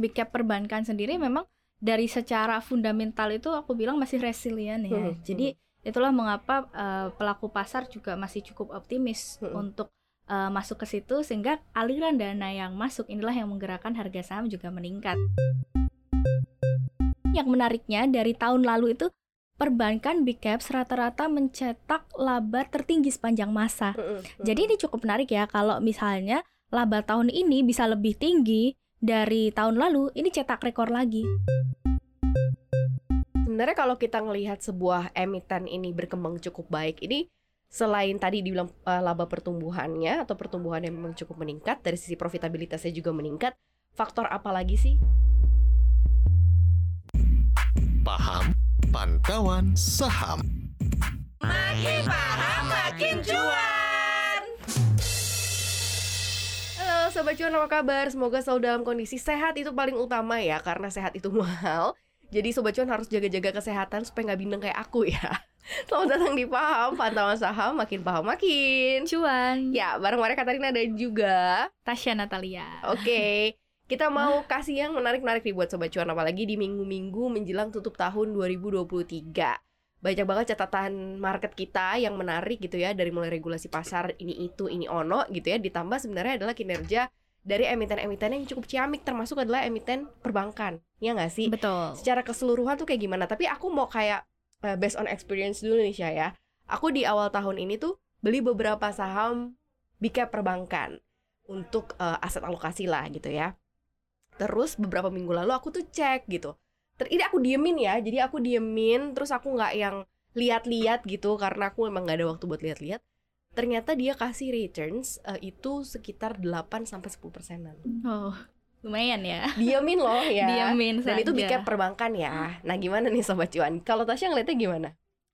big cap perbankan sendiri memang dari secara fundamental itu aku bilang masih resilient ya. Hmm, Jadi itulah mengapa uh, pelaku pasar juga masih cukup optimis Hmm. untuk uh, masuk ke situ sehingga aliran dana yang masuk inilah yang menggerakkan harga saham juga meningkat. Yang menariknya dari tahun lalu itu perbankan big caps rata-rata mencetak laba tertinggi sepanjang masa. Mm-mm. Jadi ini cukup menarik ya kalau misalnya laba tahun ini bisa lebih tinggi dari tahun lalu, ini cetak rekor lagi. sebenarnya kalau kita ngelihat sebuah emiten ini berkembang cukup baik ini selain tadi dibilang uh, laba pertumbuhannya atau pertumbuhannya memang cukup meningkat dari sisi profitabilitasnya juga meningkat faktor apa lagi sih Paham Pantauan Saham Makin paham makin cuan. Halo Sobat Cuan apa kabar? Semoga selalu dalam kondisi sehat itu paling utama ya Karena sehat itu mahal Jadi Sobat Cuan harus jaga-jaga kesehatan supaya nggak bindeng kayak aku ya Selamat datang di Paham Pantauan Saham Makin paham makin Cuan. Ya bareng mereka Katarina ada juga Tasya Natalia. Oke, kita mau kasih yang menarik-menarik nih buat Sobat Cuan Apalagi di minggu-minggu menjelang tutup tahun 2023 Banyak banget catatan market kita yang menarik gitu ya Dari mulai regulasi pasar ini itu, ini ono gitu ya Ditambah sebenarnya adalah kinerja dari emiten-emiten yang cukup ciamik Termasuk adalah emiten perbankan Ya nggak sih? Betul. Secara keseluruhan tuh kayak gimana Tapi aku mau kayak eh, based on experience dulu nih Syah ya Aku di awal tahun ini tuh beli beberapa saham big cap perbankan untuk eh, aset alokasi lah gitu ya. Terus beberapa minggu lalu aku tuh cek gitu. Ter ini aku diemin ya, jadi aku diemin terus aku nggak yang lihat-lihat gitu karena aku memang nggak ada waktu buat lihat-lihat. Ternyata dia kasih returns eh, itu sekitar 8 sampai 10 persenan. Oh, lumayan ya. Diemin loh ya. Diamin Dan itu big cap perbankan ya. Nah gimana nih sobat cuan? Kalau Tasya ngeliatnya gimana?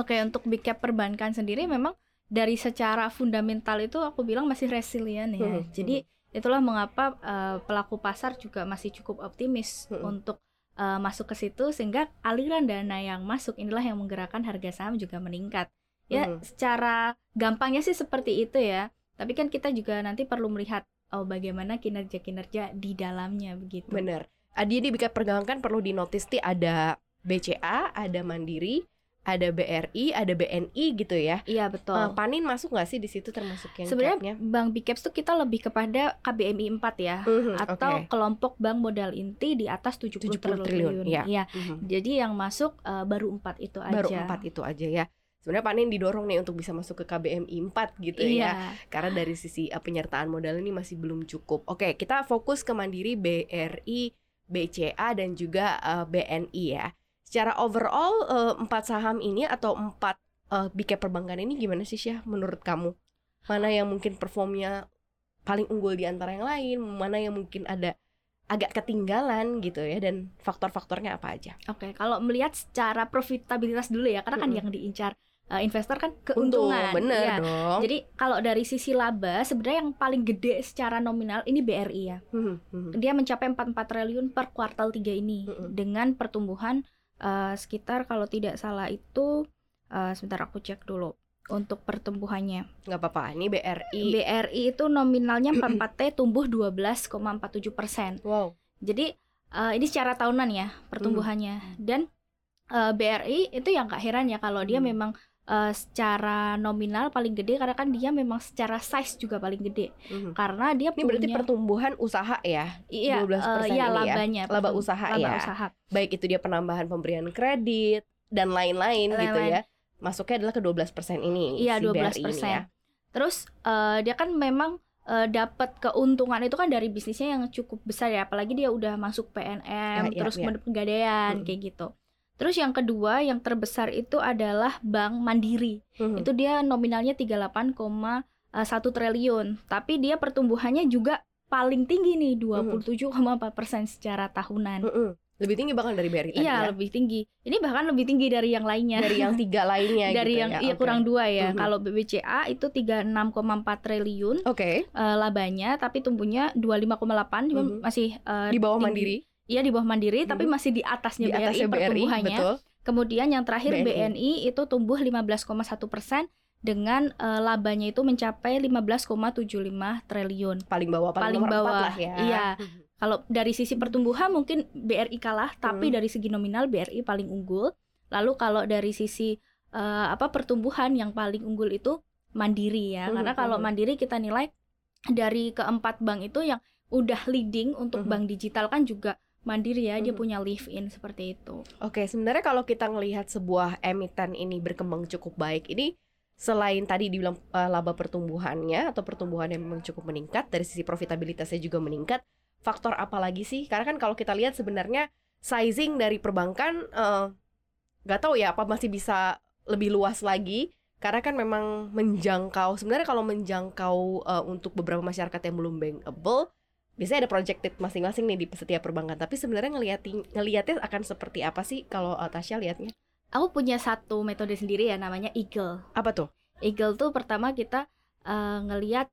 Oke, untuk big cap perbankan sendiri memang dari secara fundamental itu aku bilang masih resilient ya. Hmm, Jadi itulah mengapa uh, pelaku pasar juga masih cukup optimis Hmm. untuk uh, masuk ke situ sehingga aliran dana yang masuk inilah yang menggerakkan harga saham juga meningkat. Ya, Hmm. secara gampangnya sih seperti itu ya. Tapi kan kita juga nanti perlu melihat oh bagaimana kinerja-kinerja di dalamnya begitu. Bener. Adi di cap perbankan perlu dinotis nih ada BCA, ada Mandiri, ada BRI, ada BNI gitu ya. Iya betul. Eh, Panin masuk nggak sih di situ termasuk yang Sebenarnya bank big caps tuh kita lebih kepada KBMI 4 ya. Mhm, atau oke. kelompok bank modal inti di atas 70, 70 triliun, triliun. iya. Iya. Mhm. Jadi yang masuk eh, baru empat itu aja. Baru empat itu aja ya. Sebenarnya Panin didorong nih untuk bisa masuk ke KBMI 4 gitu ya. Iya. Karena dari sisi eh, penyertaan modal ini masih belum cukup. Oke, kita fokus ke Mandiri, BRI, BCA dan juga eh, BNI ya. Secara overall eh, empat saham ini atau empat eh, big cap perbankan ini gimana sih Syah menurut kamu? Mana yang mungkin performnya paling unggul di antara yang lain, mana yang mungkin ada agak ketinggalan gitu ya dan faktor-faktornya apa aja? Oke, kalau melihat secara profitabilitas dulu ya, karena kan Mm-mm. yang diincar eh, investor kan Untung, keuntungan. bener Iya. dong. Jadi kalau dari sisi laba sebenarnya yang paling gede secara nominal ini BRI ya. Hmm, hmm. Dia mencapai 44 triliun per kuartal 3 ini Mm-mm. dengan pertumbuhan eh, sekitar kalau tidak salah itu eh, sebentar aku cek dulu untuk pertumbuhannya. nggak apa-apa. Ini BRI. BRI itu nominalnya 44T tumbuh 12,47 persen. wow. Jadi eh, ini secara tahunan ya pertumbuhannya. Dan eh, BRI itu yang gak heran ya kalau dia Hmm. memang eh, secara nominal paling gede karena kan dia memang secara size juga paling gede. Mhm. Karena dia Ini berarti punya pertumbuhan usaha ya? iya 12% eh, iya ini ya, labanya laba pertum- usaha laba ya. usaha. baik itu dia penambahan pemberian kredit dan lain-lain gitu Lain-lain. ya. Masuknya adalah ke 12% ini. Iya si BRI 12%. ini ya. Terus eh, dia kan memang eh, dapat keuntungan itu kan dari bisnisnya yang cukup besar ya, apalagi dia udah masuk PNM, Ya, ya, terus ya. kemudian pegadaian Mm-mm. kayak gitu. Terus yang kedua yang terbesar itu adalah Bank Mandiri. Mhm. Itu dia nominalnya 38,1 triliun, tapi dia pertumbuhannya juga paling tinggi nih 27,4 persen secara tahunan. Mhm. Lebih tinggi bahkan dari BRI tadi Iya ya. lebih tinggi. Ini bahkan lebih tinggi dari yang lainnya. Dari yang tiga lainnya dari gitu yang ya. iya Oke. kurang dua ya. Mhm. Kalau BBCA itu 36,4 triliun Oke, eh, labanya tapi tumbuhnya 25,8 juga Mhm. masih eh, di bawah tinggi. Mandiri, Iya di bawah Mandiri tapi Mhm. masih di atasnya di BRI atasnya BRI, pertumbuhannya. betul. Kemudian yang terakhir BNI. BNI, itu tumbuh 15,1 persen dengan eh, labanya itu mencapai 15,75 triliun. Paling bawah, paling, Paling bawah, lah ya. iya. Mhm. Kalau dari sisi pertumbuhan mungkin BRI kalah, tapi Hmm. dari segi nominal BRI paling unggul. Lalu kalau dari sisi eh, apa pertumbuhan yang paling unggul itu Mandiri ya. Hmm, Karena kalau hmm. Mandiri kita nilai dari keempat bank itu yang udah leading untuk Hmm. bank digital kan juga Mandiri ya, dia Hmm. punya live in seperti itu. Oke, sebenarnya kalau kita ngelihat sebuah emiten ini berkembang cukup baik, ini selain tadi dibilang uh, laba pertumbuhannya atau pertumbuhannya memang cukup meningkat dari sisi profitabilitasnya juga meningkat, faktor apa lagi sih? Karena kan kalau kita lihat sebenarnya sizing dari perbankan nggak tahu ya apa masih bisa lebih luas lagi karena kan memang menjangkau sebenarnya kalau menjangkau eh, untuk beberapa masyarakat yang belum bankable biasanya ada projected masing-masing nih di setiap perbankan tapi sebenarnya ngeliatin ngelihatnya akan seperti apa sih kalau uh, Tasya lihatnya Aku punya satu metode sendiri ya namanya Eagle. apa tuh Eagle tuh pertama kita eh, ngelihat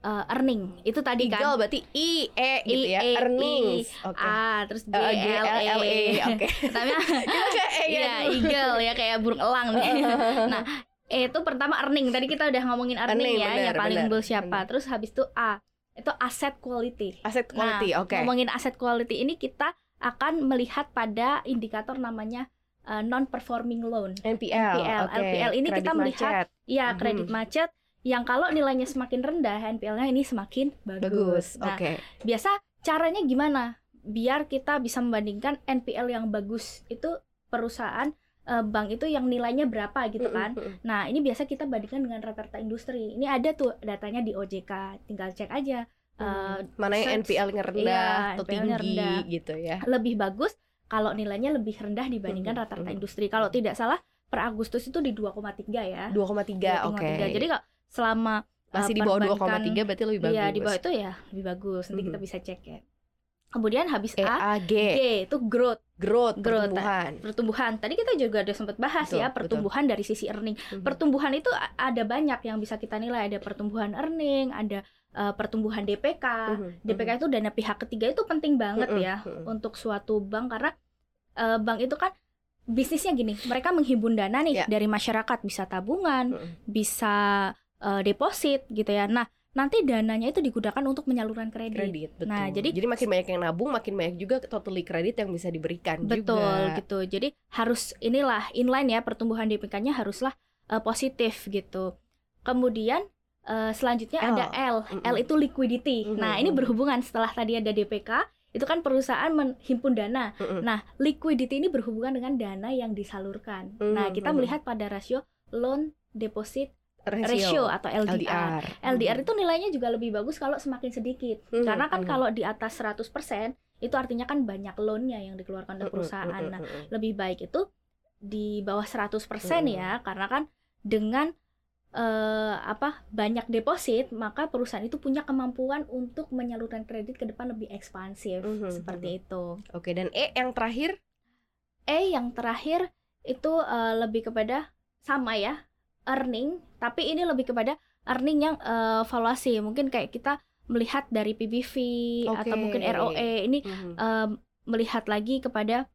eh, earning. Itu tadi kan Eagle berarti I E gitu ya E, earnings oke A terus G Eh, G, L L, L, E E. oke kayak E ya Iya, eagle ya kayak burung elang nih. nah, E itu pertama earning. Tadi kita udah ngomongin earning, Earning, ya, benar, yang paling benar, unggul siapa. benar. Terus habis itu A, itu asset quality. Asset quality, nah, oke. Ngomongin asset quality ini kita akan melihat pada indikator namanya non performing loan. NPL, NPL. oke. LPL ini Kredit kita melihat macet. Mhm. kredit macet yang kalau nilainya semakin rendah, NPL-nya ini semakin bagus. bagus, Nah, oke. biasa caranya gimana biar kita bisa membandingkan NPL yang bagus itu perusahaan eh, bank itu yang nilainya berapa gitu kan Mm-mm, mm-mm. nah ini biasa kita bandingkan dengan rata-rata industri ini ada tuh datanya di OJK tinggal cek aja eh, Hmm. Mana yang search. NPL-nya rendah Iya, atau NPL-nya tinggi rendah. gitu ya. lebih bagus kalau nilainya lebih rendah dibandingkan Mhm, rata-rata mhm. industri kalau tidak salah per Agustus itu di 2,3 ya 2,3, 2,3. oke. jadi kalau selama eh, masih di bawah perbankan- 2,3 berarti lebih bagus. Iya di bawah itu ya lebih bagus nanti kita Mhm. bisa cek ya kemudian habis E A A G, G itu growth growth, Growth, pertumbuhan. pertumbuhan. Tadi kita juga udah sempat bahas Betul, ya betul. pertumbuhan dari sisi earning. Mhm. Pertumbuhan itu ada banyak yang bisa kita nilai. Ada pertumbuhan earning, ada eh, pertumbuhan DPK. Mhm, DPK itu dana pihak ketiga itu penting banget Mhm, ya mhm. untuk suatu bank karena eh, bank itu kan bisnisnya gini. Mereka menghimpun dana nih Ya. dari masyarakat bisa tabungan, Mhm. bisa eh, deposit gitu ya. Nah, nanti dananya itu digudakan untuk penyaluran kredit. kredit betul. Nah, jadi- jadi makin banyak yang nabung, makin banyak juga totally kredit yang bisa diberikan Betul juga. gitu. Jadi harus inilah inline ya pertumbuhan DPK-nya haruslah eh, positif gitu. Kemudian eh, selanjutnya L. ada L. Mm-mm. L itu liquidity. Mhm, Nah, ini berhubungan setelah tadi ada DPK, itu kan perusahaan menghimpun dana. Mm-mm. Nah, liquidity ini berhubungan dengan dana yang disalurkan. Nah, Mhm, kita melihat pada rasio loan deposit ratio, atau LDR. LDR. LDR itu nilainya juga lebih bagus kalau semakin sedikit. Mhm, Karena kan mhm. kalau di atas 100% itu artinya kan banyak loannya yang dikeluarkan oleh Mm-mm, perusahaan. mm-mm, Nah, lebih baik itu di bawah 100% Mm. ya karena kan dengan eh, apa banyak deposit maka perusahaan itu punya kemampuan untuk menyalurkan kredit ke depan lebih ekspansif Mhm, seperti itu. Oke, dan E yang terakhir E yang terakhir itu eh, lebih kepada sama ya earning tapi ini lebih kepada earning yang eh, valuasi mungkin kayak kita melihat dari PBV atau Oke. mungkin ROE ini Mhm. em, melihat lagi kepada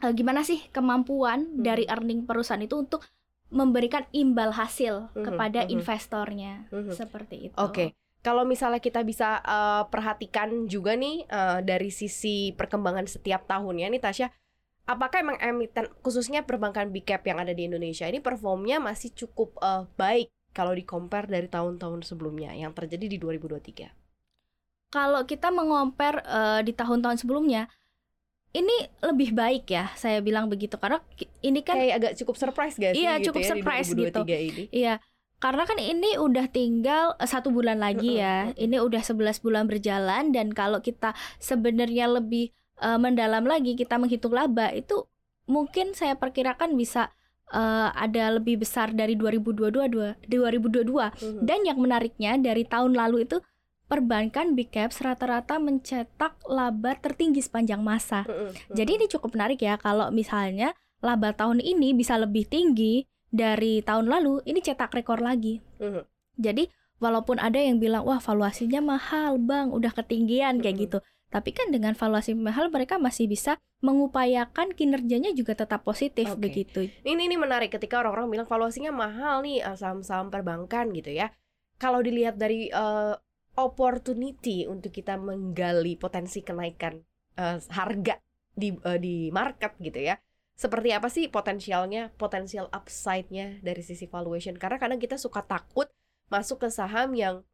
eh, gimana sih kemampuan Hmm. dari earning perusahaan itu untuk memberikan imbal hasil Mhm, kepada mhm. investornya Mhm. seperti itu. Oke, kalau misalnya kita bisa eh, perhatikan juga nih eh, dari sisi perkembangan setiap tahunnya nih Tasya, apakah emang emiten khususnya perbankan big cap yang ada di Indonesia ini performnya masih cukup eh, baik kalau di compare dari tahun-tahun sebelumnya yang terjadi di 2023? Kalau kita mengompar eh, di tahun-tahun sebelumnya, ini lebih baik ya, saya bilang begitu karena ini kan Kayak agak cukup surprise sih Iya, gitu cukup ya, surprise di 2023 gitu. ini? Iya, karena kan ini udah tinggal eh, satu bulan lagi ya. Ini udah 11 bulan berjalan dan kalau kita sebenarnya lebih eh, mendalam lagi kita menghitung laba itu mungkin saya perkirakan bisa eh, ada lebih besar dari 2022 2022. Mhm. Dan yang menariknya dari tahun lalu itu perbankan big caps rata-rata mencetak laba tertinggi sepanjang masa. Mhm, Jadi ini cukup menarik ya kalau misalnya laba tahun ini bisa lebih tinggi dari tahun lalu, ini cetak rekor lagi. Mhm. Jadi walaupun ada yang bilang wah valuasinya mahal bang, udah ketinggian kayak Mhm. gitu. Tapi kan dengan valuasi mahal mereka masih bisa mengupayakan kinerjanya juga tetap positif Oke. begitu. Ini ini menarik ketika orang-orang bilang valuasinya mahal nih eh, saham-saham perbankan gitu ya. Kalau dilihat dari eh, opportunity untuk kita menggali potensi kenaikan eh, harga di eh, di market gitu ya. Seperti apa sih potensialnya, potensial upside-nya dari sisi valuation? Karena kadang kita suka takut masuk ke saham yang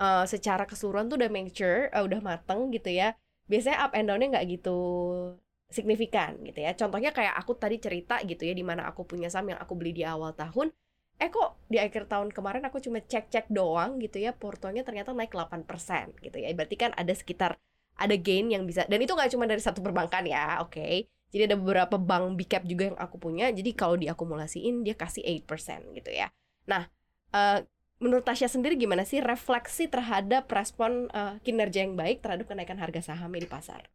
eh, secara keseluruhan tuh udah mature, eh, udah mateng gitu ya. Biasanya up and down-nya nggak gitu signifikan gitu ya. Contohnya kayak aku tadi cerita gitu ya, di mana aku punya saham yang aku beli di awal tahun, eh kok di akhir tahun kemarin aku cuma cek-cek doang gitu ya, portonya ternyata naik 8% gitu ya. Berarti kan ada sekitar ada gain yang bisa dan itu nggak cuma dari satu perbankan ya, oke. Jadi ada beberapa bank big cap juga yang aku punya. Jadi kalau diakumulasiin dia kasih 8% gitu ya. Nah, eh, menurut Tasya sendiri gimana sih refleksi terhadap respon eh, kinerja yang baik terhadap kenaikan harga sahamnya di pasar?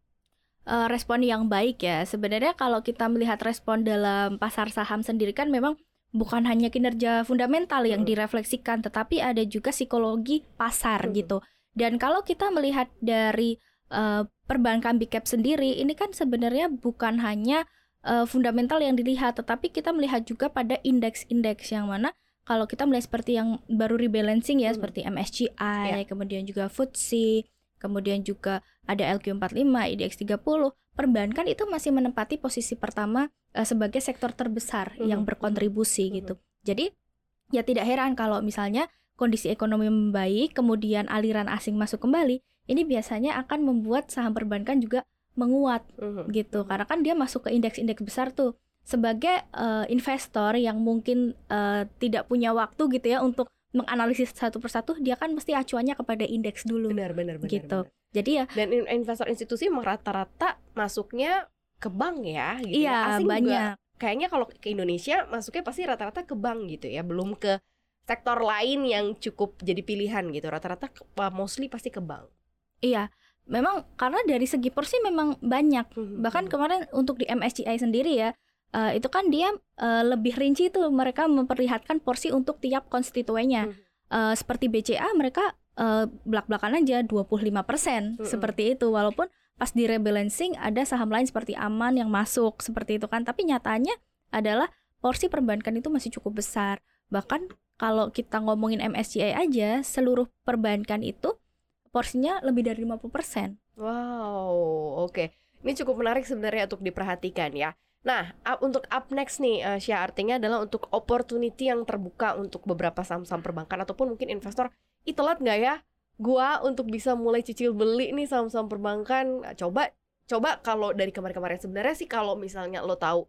Eh, respon yang baik ya. Sebenarnya kalau kita melihat respon dalam pasar saham sendiri kan memang bukan hanya kinerja fundamental yang direfleksikan, tetapi ada juga psikologi pasar Mm. gitu. Dan kalau kita melihat dari eh, perbankan big cap sendiri, ini kan sebenarnya bukan hanya eh, fundamental yang dilihat, tetapi kita melihat juga pada indeks-indeks yang mana kalau kita melihat seperti yang baru rebalancing ya, Mm. seperti MSCI, kemudian juga FTSE, kemudian juga ada LQ45, IDX 30, perbankan itu masih menempati posisi pertama eh, sebagai sektor terbesar Mhm. yang berkontribusi Mhm. gitu. Jadi ya tidak heran kalau misalnya kondisi ekonomi membaik, kemudian aliran asing masuk kembali, ini biasanya akan membuat saham perbankan juga menguat Mhm. gitu. Karena kan dia masuk ke indeks-indeks besar tuh. Sebagai eh, investor yang mungkin eh, tidak punya waktu gitu ya untuk menganalisis satu persatu, dia kan mesti acuannya kepada indeks dulu. Benar, benar, benar. Gitu. benar. Jadi ya Dan in- investor institusi emang rata-rata masuknya ke bank ya, gitu ya. iya Asing juga banyak. kayaknya kalau ke Indonesia masuknya pasti rata-rata ke bank gitu ya, belum ke sektor lain yang cukup jadi pilihan gitu. Rata-rata mostly pasti ke bank. Iya. Memang karena dari segi porsi memang banyak. Mhm. Bahkan kemarin untuk di MSCI sendiri ya, eh, itu kan dia eh, lebih rinci tuh mereka memperlihatkan porsi untuk tiap konstituennya. Mhm. Eh, seperti BCA mereka eh, belak-belakan aja 25% Mhm. seperti itu walaupun pas di rebalancing ada saham lain seperti Aman yang masuk seperti itu kan tapi nyatanya adalah porsi perbankan itu masih cukup besar. Bahkan kalau kita ngomongin MSCI aja seluruh perbankan itu porsinya lebih dari 50%. Wow, oke. Ini cukup menarik sebenarnya untuk diperhatikan ya. Nah, up- untuk up next nih, eh, Syah, artinya adalah untuk opportunity yang terbuka untuk beberapa saham-saham perbankan ataupun mungkin investor, ih telat nggak ya? Gua untuk bisa mulai cicil beli nih saham-saham perbankan, coba coba kalau dari kemarin-kemarin sebenarnya sih kalau misalnya lo tahu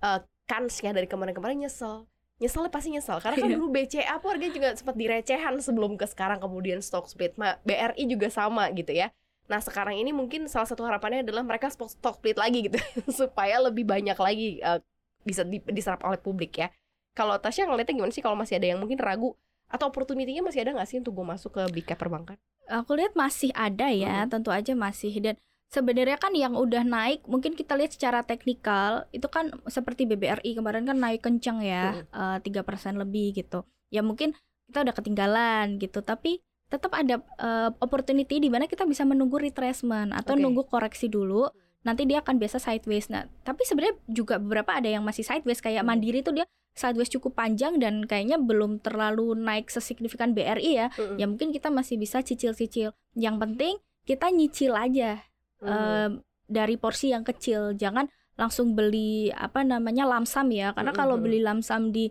eh kansnya dari kemarin-kemarin nyesel. Nyeselnya pasti nyesel karena kan Iya. dulu BCA harganya juga sempat direcehan sebelum ke sekarang kemudian stock split. Ma- BRI juga sama gitu ya. Nah sekarang ini mungkin salah satu harapannya adalah mereka stock split lagi gitu supaya lebih banyak lagi eh, bisa di- diserap oleh publik ya. Kalau Tasya ngeliatnya gimana sih kalau masih ada yang mungkin ragu atau opportunity-nya masih ada nggak sih untuk gue masuk ke big cap perbankan? Aku lihat masih ada ya, tentu aja masih dan sebenarnya kan yang udah naik mungkin kita lihat secara teknikal itu kan seperti BBRI kemarin kan naik kencang ya eh, tiga persen lebih gitu. Ya mungkin kita udah ketinggalan gitu, tapi tetap ada eh, opportunity di mana kita bisa menunggu retracement atau Oke. nunggu koreksi dulu. Nanti dia akan biasa sideways. Nah, tapi sebenarnya juga beberapa ada yang masih sideways kayak Hmm. Mandiri tuh dia sideways cukup panjang dan kayaknya belum terlalu naik sesignifikan BRI ya Mm-mm. ya mungkin kita masih bisa cicil-cicil. Yang penting kita nyicil aja Mm. em, dari porsi yang kecil. Jangan langsung beli apa namanya lamsam ya, karena Mm-mm, kalau mm-mm. beli lamsam di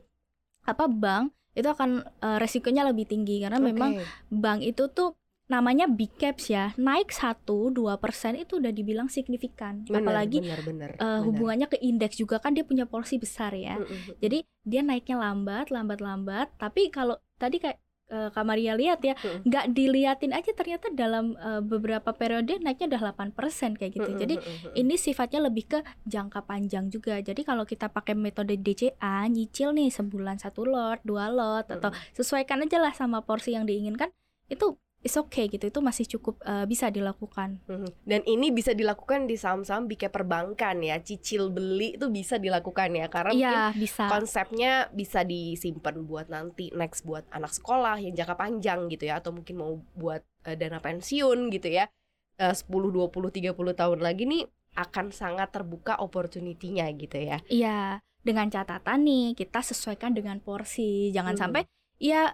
apa bank itu akan eh, resikonya lebih tinggi karena memang Oke. bank itu tuh namanya big caps ya naik 1 2 persen itu udah dibilang signifikan Benar, apalagi benar, benar, eh, benar. hubungannya ke indeks juga kan dia punya porsi besar ya Mm-mm. jadi dia naiknya lambat, lambat, lambat. Tapi kalau tadi kayak eh, Kak Maria lihat ya, Mm. nggak diliatin aja ternyata dalam eh, beberapa periode naiknya udah 8% kayak gitu. Jadi ini sifatnya lebih ke jangka panjang juga. Jadi kalau kita pakai metode DCA, nyicil nih sebulan satu lot, dua lot, atau sesuaikan aja lah sama porsi yang diinginkan, itu is okay gitu. Itu masih cukup eh, bisa dilakukan. Mhm. Dan ini bisa dilakukan di saham-saham big cap perbankan ya, cicil beli itu bisa dilakukan ya, karena mungkin Iya bisa. konsepnya bisa disimpan buat nanti next buat anak sekolah yang jangka panjang gitu ya, atau mungkin mau buat eh, dana pensiun gitu ya, Eh, 10, 20, 30 tahun lagi nih akan sangat terbuka opportunity-nya gitu ya. Iya, dengan catatan nih kita sesuaikan dengan porsi. Jangan Hmm. sampai ya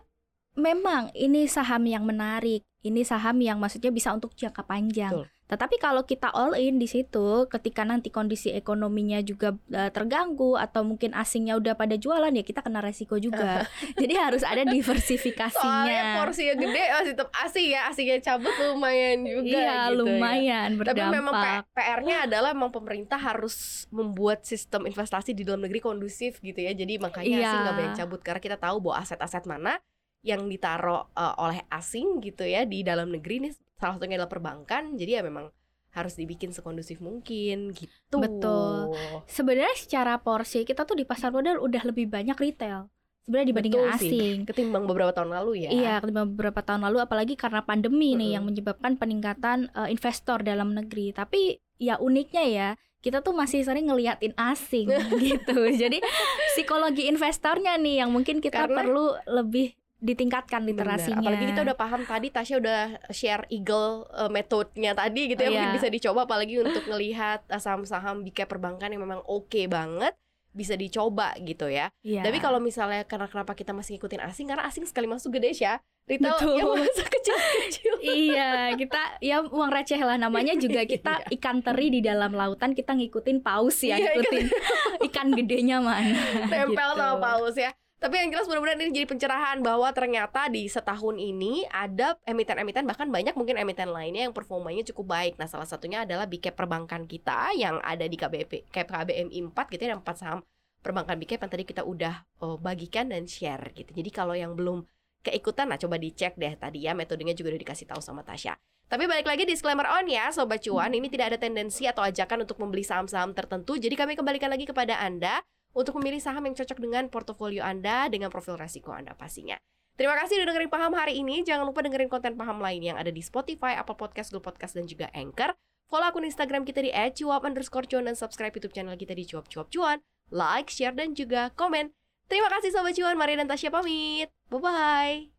memang ini saham yang menarik. Ini saham yang maksudnya bisa untuk jangka panjang. Betul. Tetapi kalau kita all in di situ, ketika nanti kondisi ekonominya juga eh, terganggu atau mungkin asingnya udah pada jualan ya kita kena resiko juga. Jadi harus ada Soalnya diversifikasinya. porsinya gede masih tetap asing ya, asingnya cabut lumayan juga Iya, gitu ya. lumayan Tapi berdampak. memang P- PR-nya adalah memang pemerintah harus membuat sistem investasi di dalam negeri kondusif gitu ya. Jadi makanya Iya. asing nggak banyak cabut karena kita tahu bahwa aset-aset mana yang ditaruh uh, oleh asing gitu ya di dalam negeri nih salah satunya adalah perbankan. Jadi ya memang harus dibikin sekondusif mungkin gitu. Betul. Sebenarnya secara porsi kita tuh di pasar modal udah lebih banyak retail sebenarnya dibandingin Betul sih. asing. Ketimbang beberapa tahun lalu ya. Iya, ketimbang beberapa tahun lalu apalagi karena pandemi nih Mm-mm. yang menyebabkan peningkatan eh, investor dalam negeri. Tapi ya uniknya ya, kita tuh masih sering ngeliatin asing gitu. Jadi psikologi investornya nih yang mungkin kita Karena- perlu lebih ditingkatkan Bener. literasinya. Apalagi kita udah paham tadi Tasya udah share Eagle uh, metodenya tadi gitu ya Iya. mungkin bisa dicoba apalagi untuk ngelihat uh, saham-saham big cap perbankan yang memang oke banget bisa dicoba gitu ya. Iya. Tapi kalau misalnya karena kenapa kita masih ngikutin asing karena asing sekali masuk gede ya. Retail Betul. yang masuk kecil-kecil. iya, kita ya uang receh lah namanya juga kita ikan teri di dalam lautan kita ngikutin paus ya, Iya, ngikutin ikan gedenya mana. Tempel gitu. sama paus ya. Tapi yang jelas mudah-mudahan ini jadi pencerahan bahwa ternyata di setahun ini ada emiten-emiten bahkan banyak mungkin emiten lainnya yang performanya cukup baik. Nah, salah satunya adalah big cap perbankan kita yang ada di KBP KBMI 4 gitu ya, ada 4 saham perbankan big cap yang tadi kita udah oh, bagikan dan share gitu. Jadi kalau yang belum keikutan nah coba dicek deh tadi ya metodenya juga udah dikasih tahu sama Tasya. Tapi balik lagi disclaimer on ya sobat cuan, ini tidak ada tendensi atau ajakan untuk membeli saham-saham tertentu. Jadi kami kembalikan lagi kepada Anda untuk memilih saham yang cocok dengan portofolio Anda dengan profil resiko Anda pastinya. Terima kasih udah dengerin Paham hari ini. Jangan lupa dengerin konten Paham lain yang ada di Spotify, Apple Podcast, Google Podcast, dan juga Anchor. Follow akun Instagram kita di @cuap underscore cuan dan subscribe YouTube channel kita di cuap cuap cuan. Like, share, dan juga komen. Terima kasih Sobat Cuan, Maria dan Tasya pamit. Bye-bye.